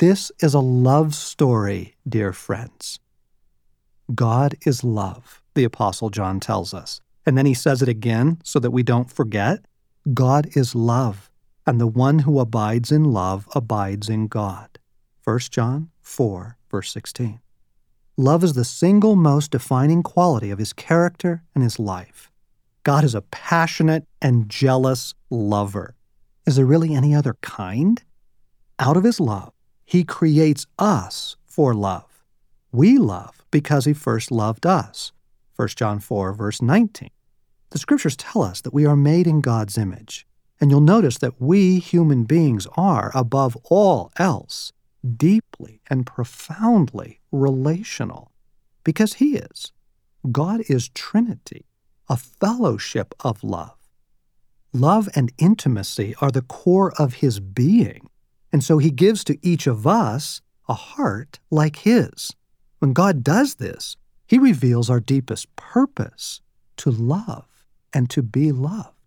This is a love story, dear friends. God is love, the Apostle John tells us. And then he says it again so that we don't forget. God is love, and the one who abides in love abides in God. 1 John 4, verse 16. Love is the single most defining quality of his character and his life. God is a passionate and jealous lover. Is there really any other kind? Out of his love, he creates us for love. We love because he first loved us. 1 John 4, verse 19. The scriptures tell us that we are made in God's image. And you'll notice that we human beings are, above all else, deeply and profoundly relational because He is. God is Trinity, a fellowship of love. Love and intimacy are the core of His being, and so He gives to each of us a heart like His. When God does this, He reveals our deepest purpose to love and to be loved.